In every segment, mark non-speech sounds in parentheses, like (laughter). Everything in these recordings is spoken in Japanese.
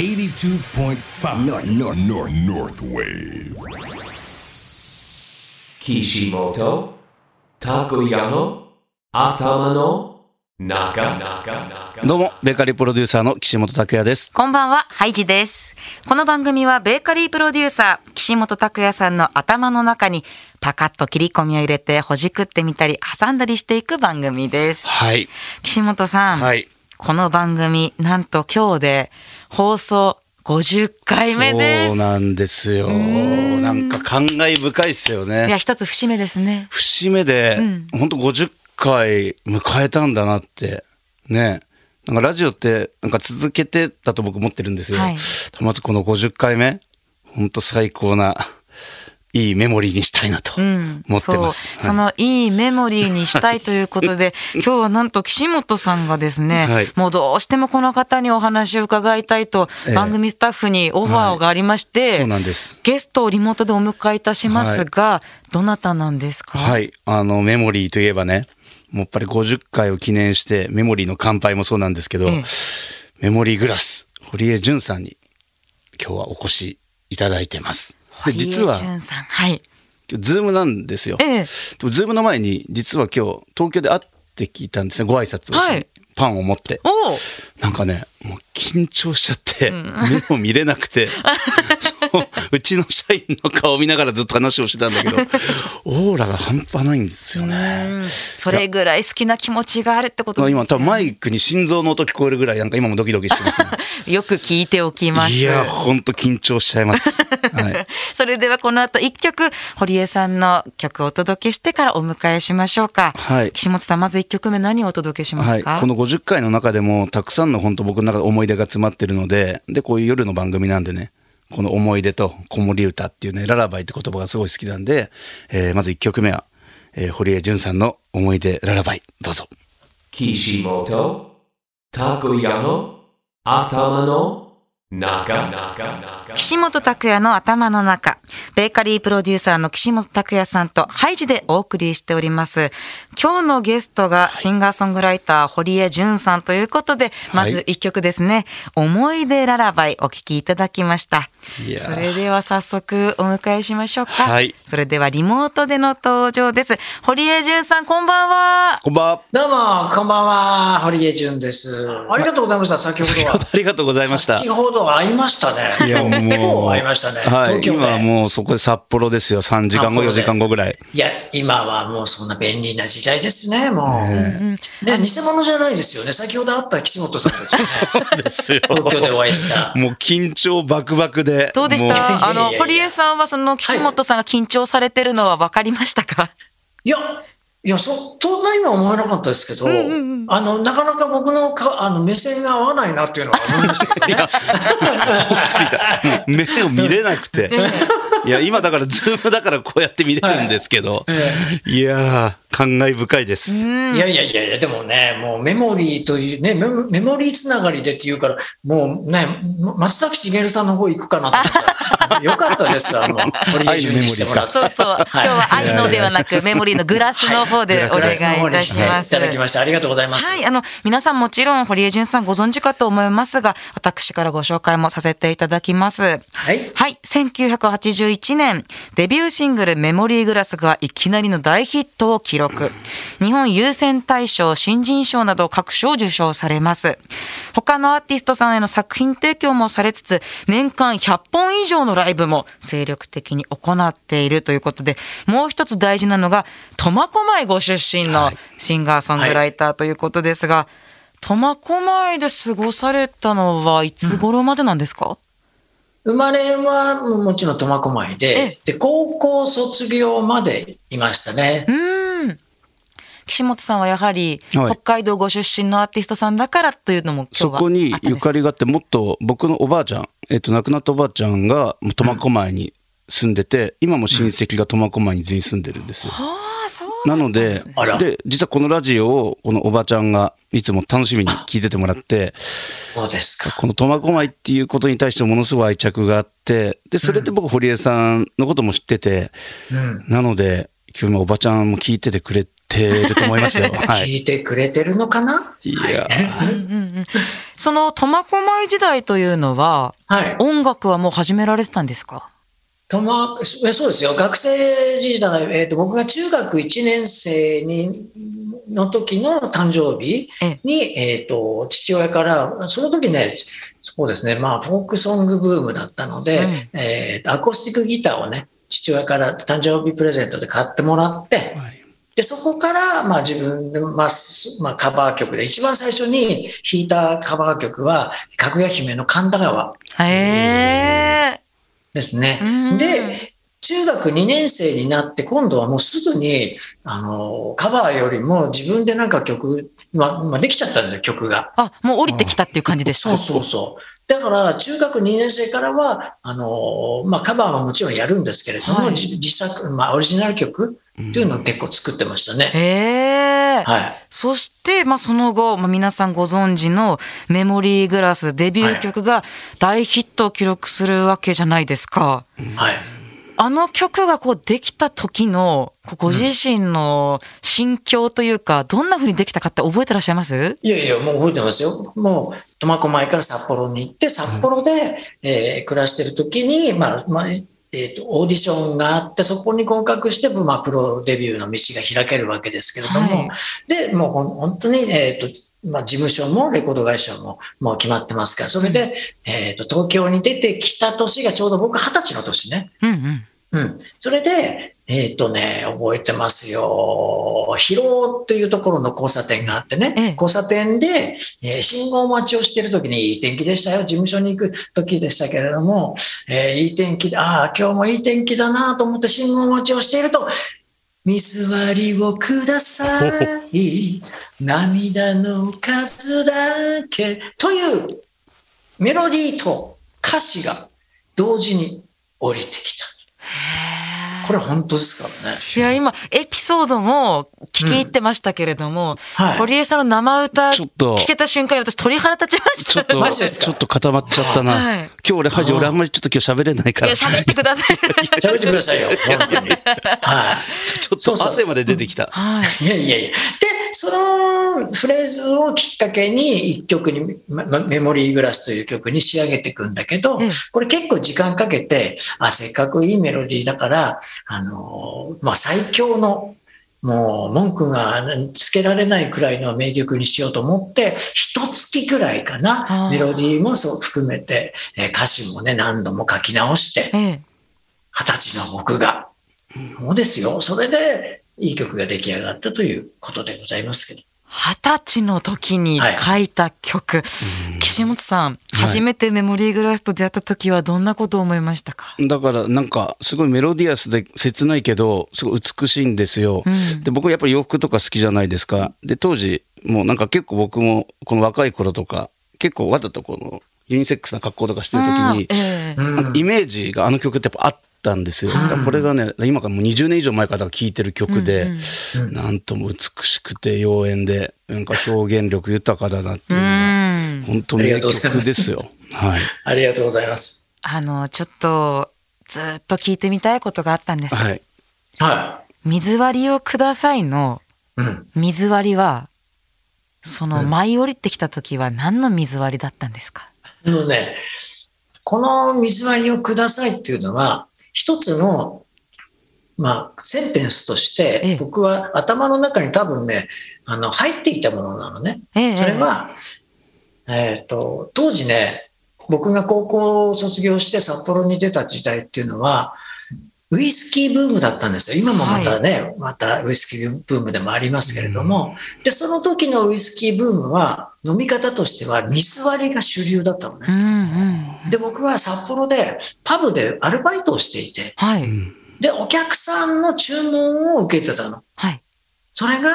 82.5 North, North, North, North Wave. Kishimoto Takuya 頭の中どうも、ベーカリープロデューサーの岸本拓也です。こんばんは、ハイジです。この番組はベーカリープロデューサー、岸本拓也さんの頭の中にパカッと切り込みを入れてほじくってみたり挟んだりしていく番組です。はい。岸本さん、はい。この番組、なんと今日で放送50回目です。そうなんですよ。なんか感慨深いですよいや、ね。一つ節目ですね。節目で、本当50回迎えたんだなって。ね。なんかラジオって、なんか続けてだと僕思ってるんですよ。はいまずこの50回目、本当最高な、いいメモリーにしたいなとうん思ってます。そうそのいいメモリーにしたいということで (laughs) 今日はなんと岸本さんがですね、はいもうどうしてもこの方にお話を伺いたいとええ番組スタッフにオファーがありまして、そうなんです。ゲストをリモートでお迎えいたしますが、どなたなんですか、はい。あの、メモリーといえばね、もうやっぱり50回を記念して、メモリーの乾杯もそうなんですけど、ええメモリーグラス、堀江淳さんに今日はお越しいただいてます。で、実は。はい。 Zoom なんですよ。ええ。でも、 Zoom の前に、実は今日、東京で会ってきたんですね、ご挨拶をはい。パンを持って。おうなんかね、もう緊張しちゃって、目も見れなくて、(laughs) そううちの社員の顔を見ながらずっと話をしてたんだけど、オーラが半端ないんですよね。うん。それぐらい好きな気持ちがあるってことですね。今多分マイクに心臓の音聞こえるぐらいなんか今もドキドキしてます、ね、(laughs) よく聞いておきます。いやほんと緊張しちゃいます、はい、(laughs) それではこの後一曲堀江さんの曲をお届けしてからお迎えしましょうか。はい。岸本さんまず一曲目何をお届けしますか？はい、この50回の中でもたくさんの本当僕の中で思い出が詰まってるのででこういう夜の番組なんでねこの思い出と子守歌っていうねララバイって言葉がすごい好きなんで、えーまず1曲目は、えー堀江淳さんの思い出ララバイどうぞ岸本。拓哉の頭の中岸本拓也の頭の中、ベーカリープロデューサーの岸本拓也さんとハイジでお送りしております。今日のゲストがシンガーソングライター堀江淳さんということで、まず一曲ですね、思い出ララバイお聴きいただきました。それでは早速お迎えしましょうか。はいそれではリモートでの登場です。堀江淳さんこんばんは。こんばんはどうも、こんばんは、堀江淳です。ありがとうございました、先ほどは。ありがとうございました先ほど会いましたね。いやもう (laughs) 今日会いましたね。はい東京で。今はもうそこで札幌ですよ3時間後4札幌で時間後ぐらいいや、今はもうそんな便利な時代ですね、もう。ね、偽物じゃないですよね。先ほど会った岸本さんですよね。そうですよ東京でお会いした。もう緊張バクバクでどうでした？あの、堀江さんはその岸本さんが緊張されてるのは分かりましたか？いや、いや、そ、そんな今思えなかったですけど、あの、なかなか僕のか、あの、目線が合わないなっていうのは思いましたけどね。目を見れなくて。(laughs) いや、今だから、ズームだからこうやって見れるんですけど、いやー、感慨深いです。いやいやいやいや、でもね、もうメモリーというね、メモメモリーつながりでっていうから、もうね、松崎しげるさんの方行くかなと思ったら。(laughs) よかったです、あの、堀江淳にしてもらって。そうそう。今日は愛のではなくメモリーのグラスの方でお願いいたします。いただきましてありがとうございます。はい、あの、皆さんもちろん堀江淳さんご存知かと思いますが、私からご紹介もさせていただきます。はい。はい。1981年、デビューシングルメモリーグラスがいきなりの大ヒットを記録。日本優先大賞、新人賞など各賞を受賞されます。他のアーティストさんへの作品提供もされつつ、年間100本以上のライブも精力的に行っているということで、もう一つ大事なのが、苫小牧ご出身のシンガーソングライターということですが、苫小牧で過ごされたのはいつ頃までなんですか、生まれはもちろん苫小牧えで、で、高校卒業までいましたね。うん。岸本さんはやはりはい北海道ご出身のアーティストさんだからというのもそこにゆかりがあって、もっと僕のおばあちゃん、えっと、亡くなったおばあちゃんが苫小牧に住んでて、今も親戚が苫小牧に全員住んでるんですよ。ああそうなので、で、実はこのラジオを、このおばちゃんがいつも楽しみに聞いててもらって、そうですか。この苫小牧っていうことに対してものすごい愛着があって、で、それで僕、堀江さんのことも知ってて、うん。なので、今日今おばちゃんも聞いててくれてると思いますよ。(laughs) は聞い。いてくれてるのかな？いや、その苫小牧時代というのは、はい。音楽はもう始められてたんですか？とま、えそうですよ。学生時代、えっ、と、僕が中学1年生に、の時の誕生日に、えっ、と、父親から、その時ね、そうですね、まあ、フォークソングブームだったので、うん。えーアコースティックギターをね、父親から誕生日プレゼントで買ってもらって、はいで、そこから、まあ自分で、まあ、すまあ、カバー曲で、一番最初に弾いたカバー曲は、かぐや姫の神田川へえ。ですねうん。で、中学2年生になって、今度はもうすぐに、あの、カバーよりも自分でなんか曲、まあ、まあ、できちゃったんですよ、曲が。あ、もう降りてきたっていう感じですか？そうそうそう。だから、中学2年生からは、あの、まあ、カバーはもちろんやるんですけれども、はい自自作、まあ、オリジナル曲っていうのを結構作ってましたね。へえ。はい。そして、まあ、その後、まあ、皆さんご存知のメモリーグラスデビュー曲が大ヒットを記録するわけじゃないですか。はい。あの曲がこうできた時のご自身の心境というか、どんな風にできたかって覚えてらっしゃいます？いやいや、もう覚えてますよ。もう、苫小牧から札幌に行って、札幌で、えー暮らしてる時に、まあ、まあ、えっ、と、オーディションがあって、そこに合格して、まあ、プロデビューの道が開けるわけですけれども、はいで、もう本当に、えっ、と、まあ、事務所もレコード会社ももう決まってますから、それで、えっ、と、東京に出てきた年がちょうど僕二十歳の年ね。うんうん。うん。それで、えっ、とね、覚えてますよ。広尾っていうところの交差点があってね、ええ交差点で、えー信号待ちをしてる時にいい天気でしたよ。事務所に行く時でしたけれども、えーいい天気で、ああ、今日もいい天気だなと思って信号待ちをしていると、水割りをください。涙の数だけ。というメロディーと歌詞が同時に降りてきた。これ本当ですからね。いや、今、エピソードも聞き入ってましたけれども、はい堀江さんの生歌ちょっと聞けた瞬間に私鳥肌立ちました。ちょっと、マジですか？ちょっと固まっちゃったな。はい今日俺、恥俺あんまりちょっと今日喋れないかいや、ら、喋ってください。(laughs) 喋ってくださいよ。本当に。は (laughs) ちょっと汗まで出てきた。はい。い。いやいやいや。で、そのフレーズをきっかけに一曲に、メモリーグラスという曲に仕上げていくんだけどうん、これ結構時間かけて、あ、せっかくいいメロディーだから、あの、まあ、最強のもう文句がつけられないくらいの名曲にしようと思って、一月くらいかあな、ーメロディーもそう含めて、えー歌詞もね、何度も書き直して、ええ。二十歳の僕が。そうですよ。それで、いい曲が出来上がったということでございますけど。二十歳の時に書いた曲。岸本さん、初めてメモリーグラスと出会った時はどんなことを思いましたか、だからなんかすごいメロディアスで切ないけどすごい美しいんですよ。うん。で僕やっぱり洋服とか好きじゃないですか。で当時もうなんか結構僕もこの若い頃とか結構わざとこのユニセックスな格好とかしてる時にイメージがあの曲ってやっぱあったんですよ。これがね今からもう20年以上前から聴いてる曲で、なんとも美しくて妖艶でなんか表現力豊かだなっていうのうがん。本当名曲ですよ。はい。ありがとうございます。あの、ちょっと、ずっと聞いてみたいことがあったんです。はい。は水割りをくださいのい。うん。水割りは、その舞い降りてきた時は何の水割りだったんですか？あのね、この水割りをくださいっていうのは、一つの、まあ、センテンスとしええて、僕は頭の中に多分ね、あの、入っていたものなのね。ええそれは、えっ、と、当時ね、僕が高校を卒業して札幌に出た時代っていうのは、ウイスキーブームだったんですよ。今もまたね、またウイスキーブームでもありますけれども、で、その時のウイスキーブームは、飲み方としては水割りが主流だったのね。うんうん。で、僕は札幌でパブでアルバイトをしていて、はい。で、お客さんの注文を受けてたの。はい。それが、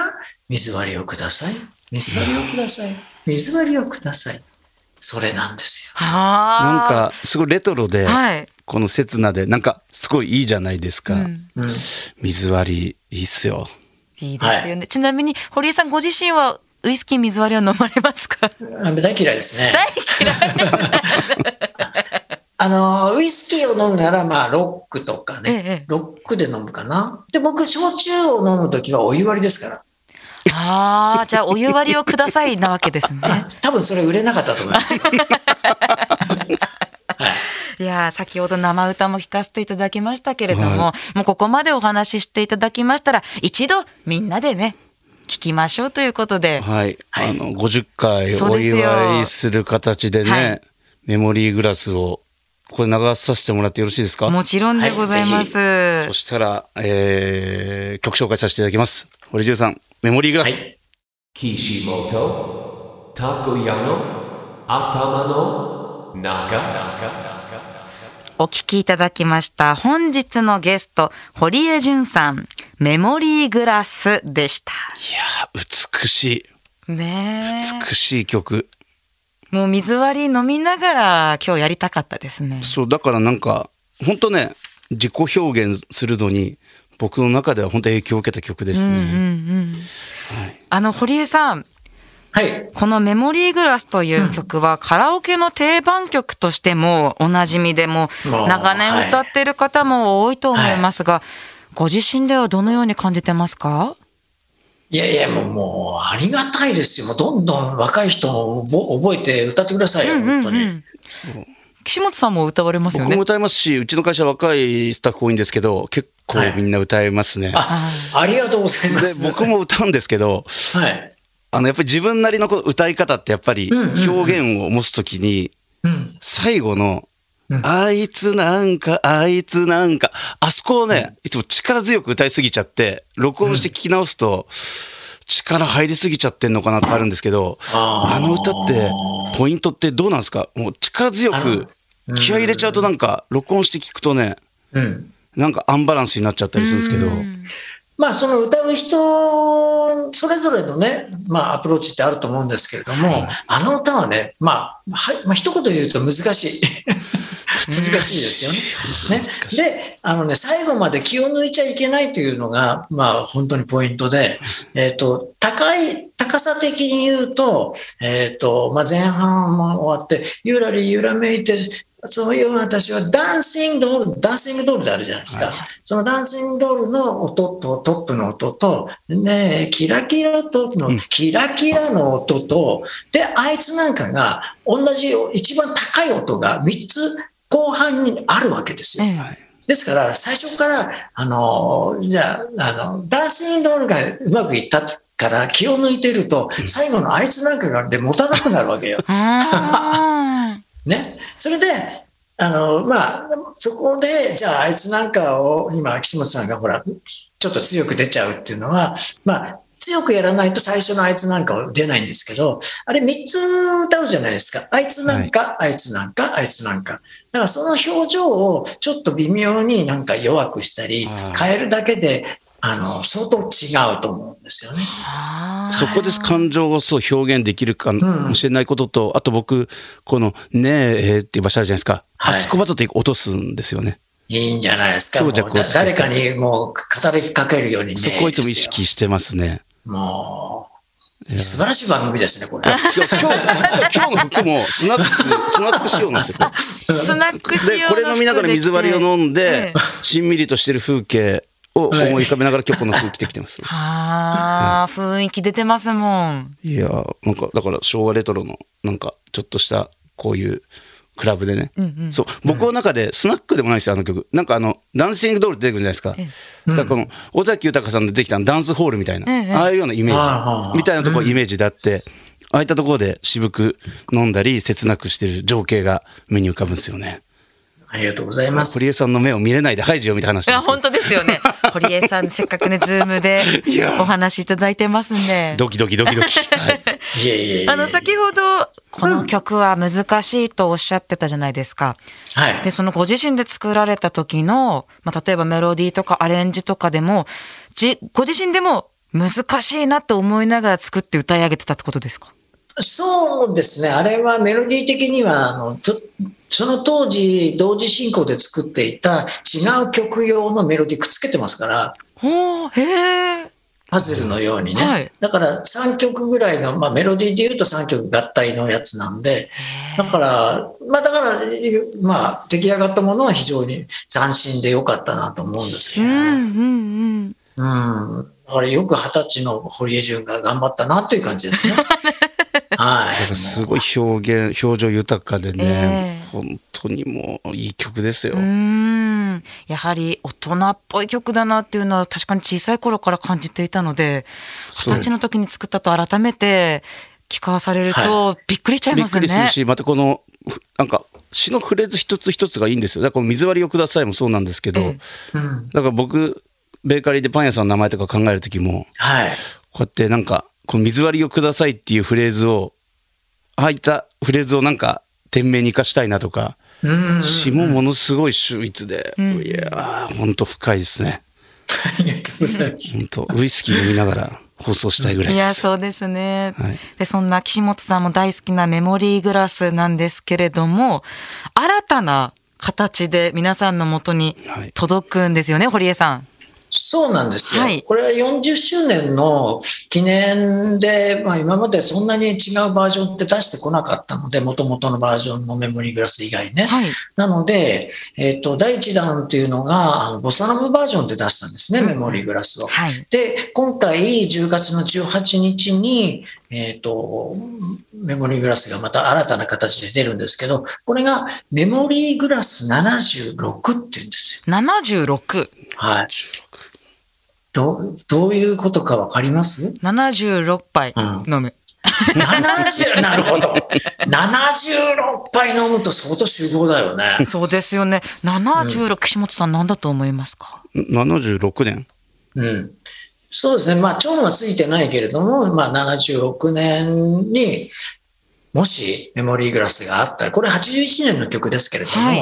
水割りをください。水割りをください。水割りをください。それなんですよ。はあ。なんかすごいレトロで、はい。この刹那でなんかすごいいいじゃないですか。うんうん。水割りいいっすよ。いいですよね。ちなみに、堀江さんご自身はウイスキー水割りは飲まれますか？あ大嫌いですね。大嫌い。(laughs) あの、ウイスキーを飲むなら、まあ、ロックとかね。ええロックで飲むかな。で、僕、焼酎を飲むときはお湯割りですから。ああ、じゃあお湯割りをくださいなわけですね。(laughs) 多分それ売れなかったと思います。(laughs) いやー先ほど生歌も聞かせていただきましたけれども、もうここまでお話ししていただきましたら、一度みんなでね、聞きましょうということで。はい。はいあの、50回お祝いする形でね、はいメモリーグラスを、これ流させてもらってよろしいですか？もちろんでございます。そしたら、えー、曲紹介させていただきます。堀潤さん、メモリーグラはス。い。Kishimoto Takoyano Atama no Naga お聞きいただきました。本日のゲスト、堀江淳さん、メモリーグラスでした。いやー美しい。ねえ。美しい曲。もう水割り飲みながら今日やりたかったですね。そう、だからなんか、本当ね、自己表現するのに、僕の中では本当影響を受けた曲ですね。あの、堀江さん、はい。このメモリーグラスという曲はカラオケの定番曲としてもおなじみでも長年歌っている方も多いと思いますが、ご自身ではどのように感じてますか？いやいや、もう、もう、ありがたいですよ。もう、どんどん若い人も覚覚えて歌ってくださいよ、本当に。岸本さんも歌われますよね僕も。歌いますし、うちの会社若いスタッフ多いんですけど、結構みんな歌いますね。あ、ありがとうございま。です僕も歌うんですけど、はい。あの、やっぱり自分なりのこう歌い方ってやっぱり表現を持つときに、うん。最後の、うん。あいつなんか、あいつなんか、あそこをね、いつも力強く歌いすぎちゃって、録音して聞き直すと、力入りすぎちゃってんのかなってあるんですけど、あの歌って、ポイントってどうなんですか？もう力強く、気合い入れちゃうとなんか、録音して聞くとね、うん。なんかアンバランスになっちゃったりするんですけど、まあ、その歌う人、それぞれのね、まあ、アプローチってあると思うんですけれども、あの歌はね、まあ、はい、まあ、一言で言うと難しい。難しいですよね。ね。で、あのね、最後まで気を抜いちゃいけないというのが、まあ、本当にポイントで、えっ、と、高い、高さ的に言うと、えっ、と、まあ、前半も終わって、ゆらり揺らめいて、そういう私はダンシングドール、ダンシングドールであるじゃないですか。そのダンシングドールの音とトップの音と、ねえ、キラキラとの、キラキラの音と、で、あいつなんかが同じ一番高い音が3つ後半にあるわけですよ。えですから、最初から、あの、じゃあ、あの、ダンシングドールがうまくいったから気を抜いてると、最後のあいつなんかがで持たなくなるわけよ。(laughs) ね。それで、あの、まあ、そこで、じゃああいつなんかを、今、岸本さんがほら、ちょっと強く出ちゃうっていうのは、まあ、強くやらないと最初のあいつなんかは出ないんですけど、あれ3つ歌うじゃないですか。あいつなんか、あいつなんか、あいつなんか。だからその表情をちょっと微妙になんか弱くしたり変えるだけで、あの、相当違うと思うんですよね。あそこで感情をそう表現できるかもしれないことと、あと僕、この、ねええーっていう場所あるじゃないですか。はいあそこわざと落とすんですよね。いいんじゃないですか。誰かにもう語りかけるようにね。そこをいつも意識してますね。もう、素晴らしい番組ですね、これ。今日、今日の服もスナック、スナック仕様なんですよ。これスナック仕様で、これ飲みながら水割りを飲んえでえ、しんみりとしてる風景を思い浮かべながら今日この服着てきてます。(laughs) はあ、雰囲気出てますもん。いやーなんか、だから昭和レトロの、なんか、ちょっとした、こういう、クラブでね、そう僕の中でスナックでもないですよあの曲。なんかあのダンシングドールって出てくるじゃないですか,、だからこの尾崎豊さんでできたダンスホールみたいな、ええああいうようなイメージ。みたいなところイメージであって、ああいったところで渋く飲んだり切なくしてる情景が目に浮かぶんですよねありがとうございます。堀江さんの目を見れないで排除よみたいな話いや、本当ですよね。(laughs) 堀江さん、せっかくね、 Zoom でお話しいただいてますんで。ドキドキドキドキ、はい、(laughs) いえいえいえ。あの、先ほど、この曲は難しいとおっしゃってたじゃないですか。はい。で、そのご自身で作られた時の、まあ、例えばメロディーとかアレンジとかでも、じ、ご自身でも難しいなって思いながら作って歌い上げてたってことですか？そうですね。あれはメロディー的には、あの、とその当時、同時進行で作っていた違う曲用のメロディーくっつけてますから、ほう、へえ。パズルのようにね。はいだから3曲ぐらいの、まあメロディーで言うと3曲合体のやつなんで、だから、まあだから、まあ出来上がったものは非常に斬新で良かったなと思うんですけどね。うん、うん、うん。うん。だからよく二十歳の堀江潤が頑張ったなっていう感じですね。(laughs) はい。すごい表現、表情豊かでね、ええ本当にもういい曲ですよ。うーんやはり大人っぽい曲だなっていうのは確かに小さい頃から感じていたので二十歳の時に作ったと改めて聞かされるとびっくりしちゃいびっますね。くりするし、またこの、ふなんか、詩のフレーズ一つ一つがいいんですよ。だからこの水割りをくださいもそうなんですけど、えうん。だから僕、ベーカリーでパン屋さんの名前とか考えるときも、はい。こうやってなんか、この水割りをくださいっていうフレーズを、入ったフレーズをなんか、店名に生かしたいなとか、うん。詩もものすごい秀逸で、いやー、ほんと深いですね。ありがとうございます。本当ウイスキー飲みながら放送したいぐらいいやです。そうですね、はいでそんな岸本さんも大好きなメモリーグラスなんですけれども新たな形で皆さんのもとにはい届くんですよね、堀江さん。そうなんですよ。はいこれは40周年の記念で、まあ、今までそんなに違うバージョンって出してこなかったので、元々のバージョンのメモリーグラス以外ね。はいなので、えっ、と、第1弾っていうのが、あのボサノブバージョンで出したんですね、メモリーグラスを。はいで、今回10月の18日に、えっ、と、メモリーグラスがまた新たな形で出るんですけど、これがメモリーグラス76っていうんですよ。76。はい。どう、どういうことかわかります？76杯うん飲む。?70、(laughs) なるほど。76杯飲むと相当集合だよね。そうですよね。76、岸本さん何だと思いますか？76年うん。そうですね。まあ、腸はついてないけれども、まあ、76年に、もしメモリーグラスがあったら、これ81年の曲ですけれども、はい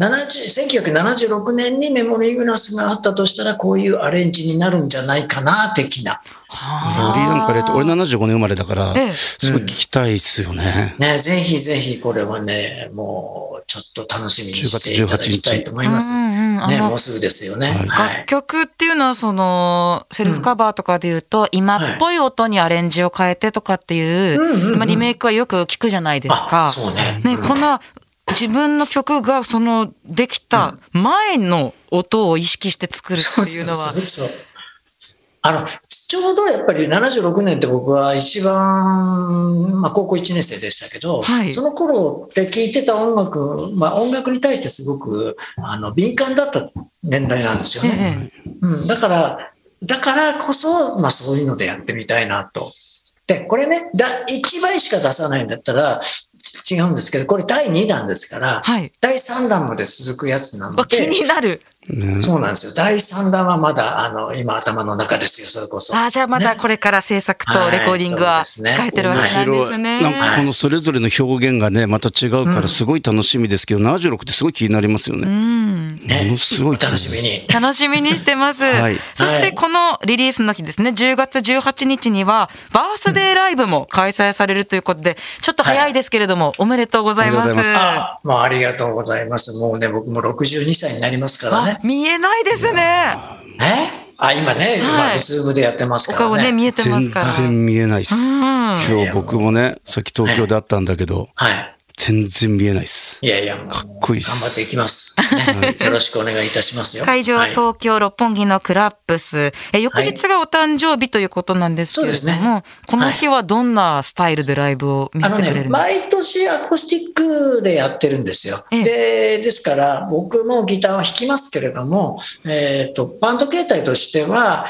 70 1976年にメモリーグラスがあったとしたら、こういうアレンジになるんじゃないかな、的な。メモリーなんかで言うと俺75年生まれだからええ、すごい聞きたいっすよね。ね、ぜひぜひこれはね、もうちょっと楽しみにしていただきたいと思います。うんうんあね、のもうすぐですよね。はいはい楽。曲っていうのはそのセルフカバーとかで言うと、今っぽい音にアレンジを変えてとかっていう、うんうんうんまあリメイクはよく聞くじゃないですか。あそうねね、こんな自分の曲がそのできた前の音を意識して作るっていうのは、そうそうそうあの、ちょうどやっぱり76年って僕は一番、まあ高校1年生でしたけど、はいその頃って聴いてた音楽、まあ音楽に対してすごくあの敏感だった年代なんですよね。ええうん、だから、だからこそ、まあそういうのでやってみたいなと。で、これね、だ1倍しか出さないんだったら違うんですけど、これ第2弾ですから、はい。第3弾まで続くやつなのわ気で、になる。ねそうなんですよ。第3弾はまだ、あの、今頭の中ですよ、それこそ。ああ、じゃあまだこれから制作とレコーディングは控えてるわけなんですね。なんかこのそれぞれの表現がね、また違うからすごい楽しみですけど、76ってすごい気になりますよね。うん。ねものすごいお楽しみに。楽しみにしてます。(laughs) はいそしてこのリリースの日ですね、10月18日にはバースデーライブも開催されるということで、ちょっと早いですけれども、おめでとうございます。おめでとうございまあ、もうありがとうございます。もうね、僕も62歳になりますからあね。見えないですね。え？あ、今ね、はい今、リズームでやってますおからね。顔ね、見えてます全から。然見えないっす。うん。今日僕もね、さっき東京で会ったんだけど、はい。全然見えないっす。いやいや、かっこいいっす頑張っていきます。ねよろしくお願いいたしますよ。会場ははい東京六本木のクラップス。え翌日がお誕生日ということなんですけれどそうですも、ねこの日はどんなスタイルでライブを見せてくれるんですか、毎年アコースティックでやってるんですよ。ええで、ですから、僕もギターは弾きますけれども、えっ、と、バンド形態としては、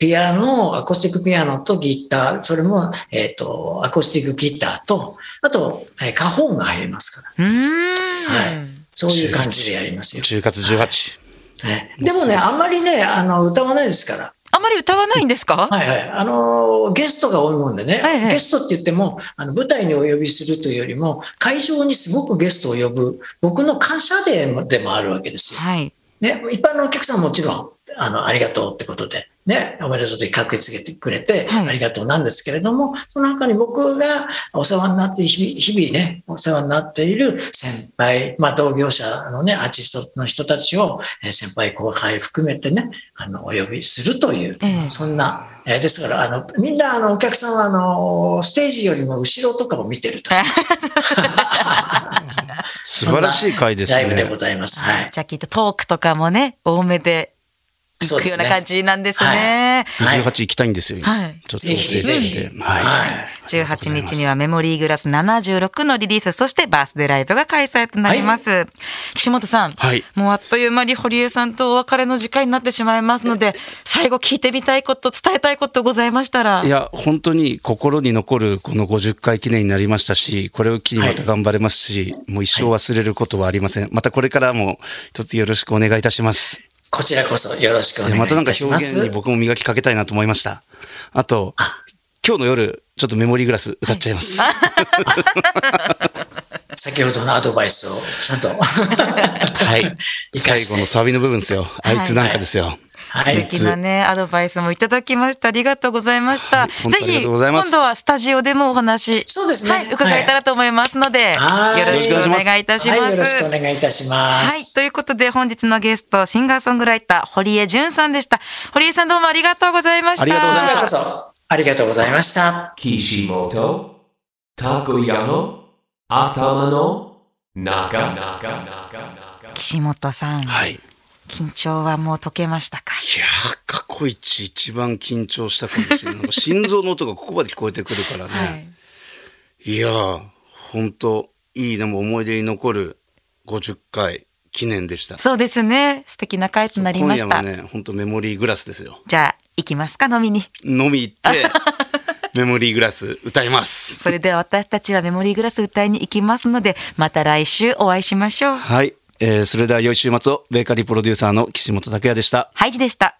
ピアノ、アコースティックピアノとギター、それも、えっ、と、アコースティックギターと、あと、えー、カホンが入りますから。うーん。はい。そういう感じでやりますよ。10月18。ねでもね、あんまりね、あの、歌わないですから。あまり歌わないんですか、はいはい。あの、ゲストが多いもんでね、ええゲストって言っても、あの舞台にお呼びするというよりも、会場にすごくゲストを呼ぶ、僕の感謝デーでもあるわけですよ。はい。ね、一般のお客さんももちろん、あの、ありがとうってことで、ね、おめでとうってかっこつけてくれて、はいありがとうなんですけれども、その中に僕がお世話になって、日々日々ね、お世話になっている先輩、まあ同業者のね、アーティストの人たちを、えー先輩後輩含めてね、あの、お呼びするという、ええそんな、えーですから、あの、みんな、あの、お客さんは、あの、ステージよりも後ろとかを見てると。(laughs) 素晴らしい回ですライブでごね。ざいます。はい。じゃあきっとトークとかもね、多めで行くような感じなんですね。はい。18行きたいんですよ、今。はい。ちょっとぜひ。ぜひ。はい。18日にはメモリーグラス76のリリース、そしてバースデーライブが開催となります。岸本さん、はい。もうあっという間に堀江さんとお別れの時間になってしまいますので、最後聞いてみたいこと、伝えたいことございましたら。いや、本当に心に残るこの50回記念になりましたし、これを機にまた頑張れますし、もう一生忘れることはありません。またこれからも一つよろしくお願いいたします。こちらこそよろしくお願いいでまたなんか。表現に僕も磨きかけたいなと思いました。あと、今日の夜、ちょっとメモリーグラス歌っちゃいます。(laughs) 先ほどのアドバイスをちゃんと。はい。(laughs) 最後のサビの部分ですよ。あいつなんかですよ。はい。素敵なね、アドバイスもいただきました。ありがとうございました。はい本当にありがぜひ、とうございます今度はスタジオでもお話、そうですねはい、伺えたらと思いますので、はいよろしくお願いいたします。はい、よろしくお願いいたしまはい。す。ということで、本日のゲスト、シンガーソングライター、堀江淳さんでした。堀江さんどうもありがとうございました。ありがとうございましたありがとうございました。Kishimoto, Takoyano, Atamano, Naga, Naga, Naga, Naga. 岸本さん、はい。い緊張はもう解けましたか？やー、過去一一番緊張したかもしれない。心臓の音がここまで聞こえてくるからね。はい。いやー、本当いい、でも思い出に残る50回記念でした。そうですね。素敵な回となりました。今夜はね、本当メモリーグラスですよ。じゃあ、行きますか、飲みに。飲み行って、(laughs) メモリーグラス歌います。それでは私たちはメモリーグラス歌いに行きますので、また来週お会いしましょう。はい。えーそれでは良い週末を、ベーカリープロデューサーの岸本拓也でした。ハイジでした。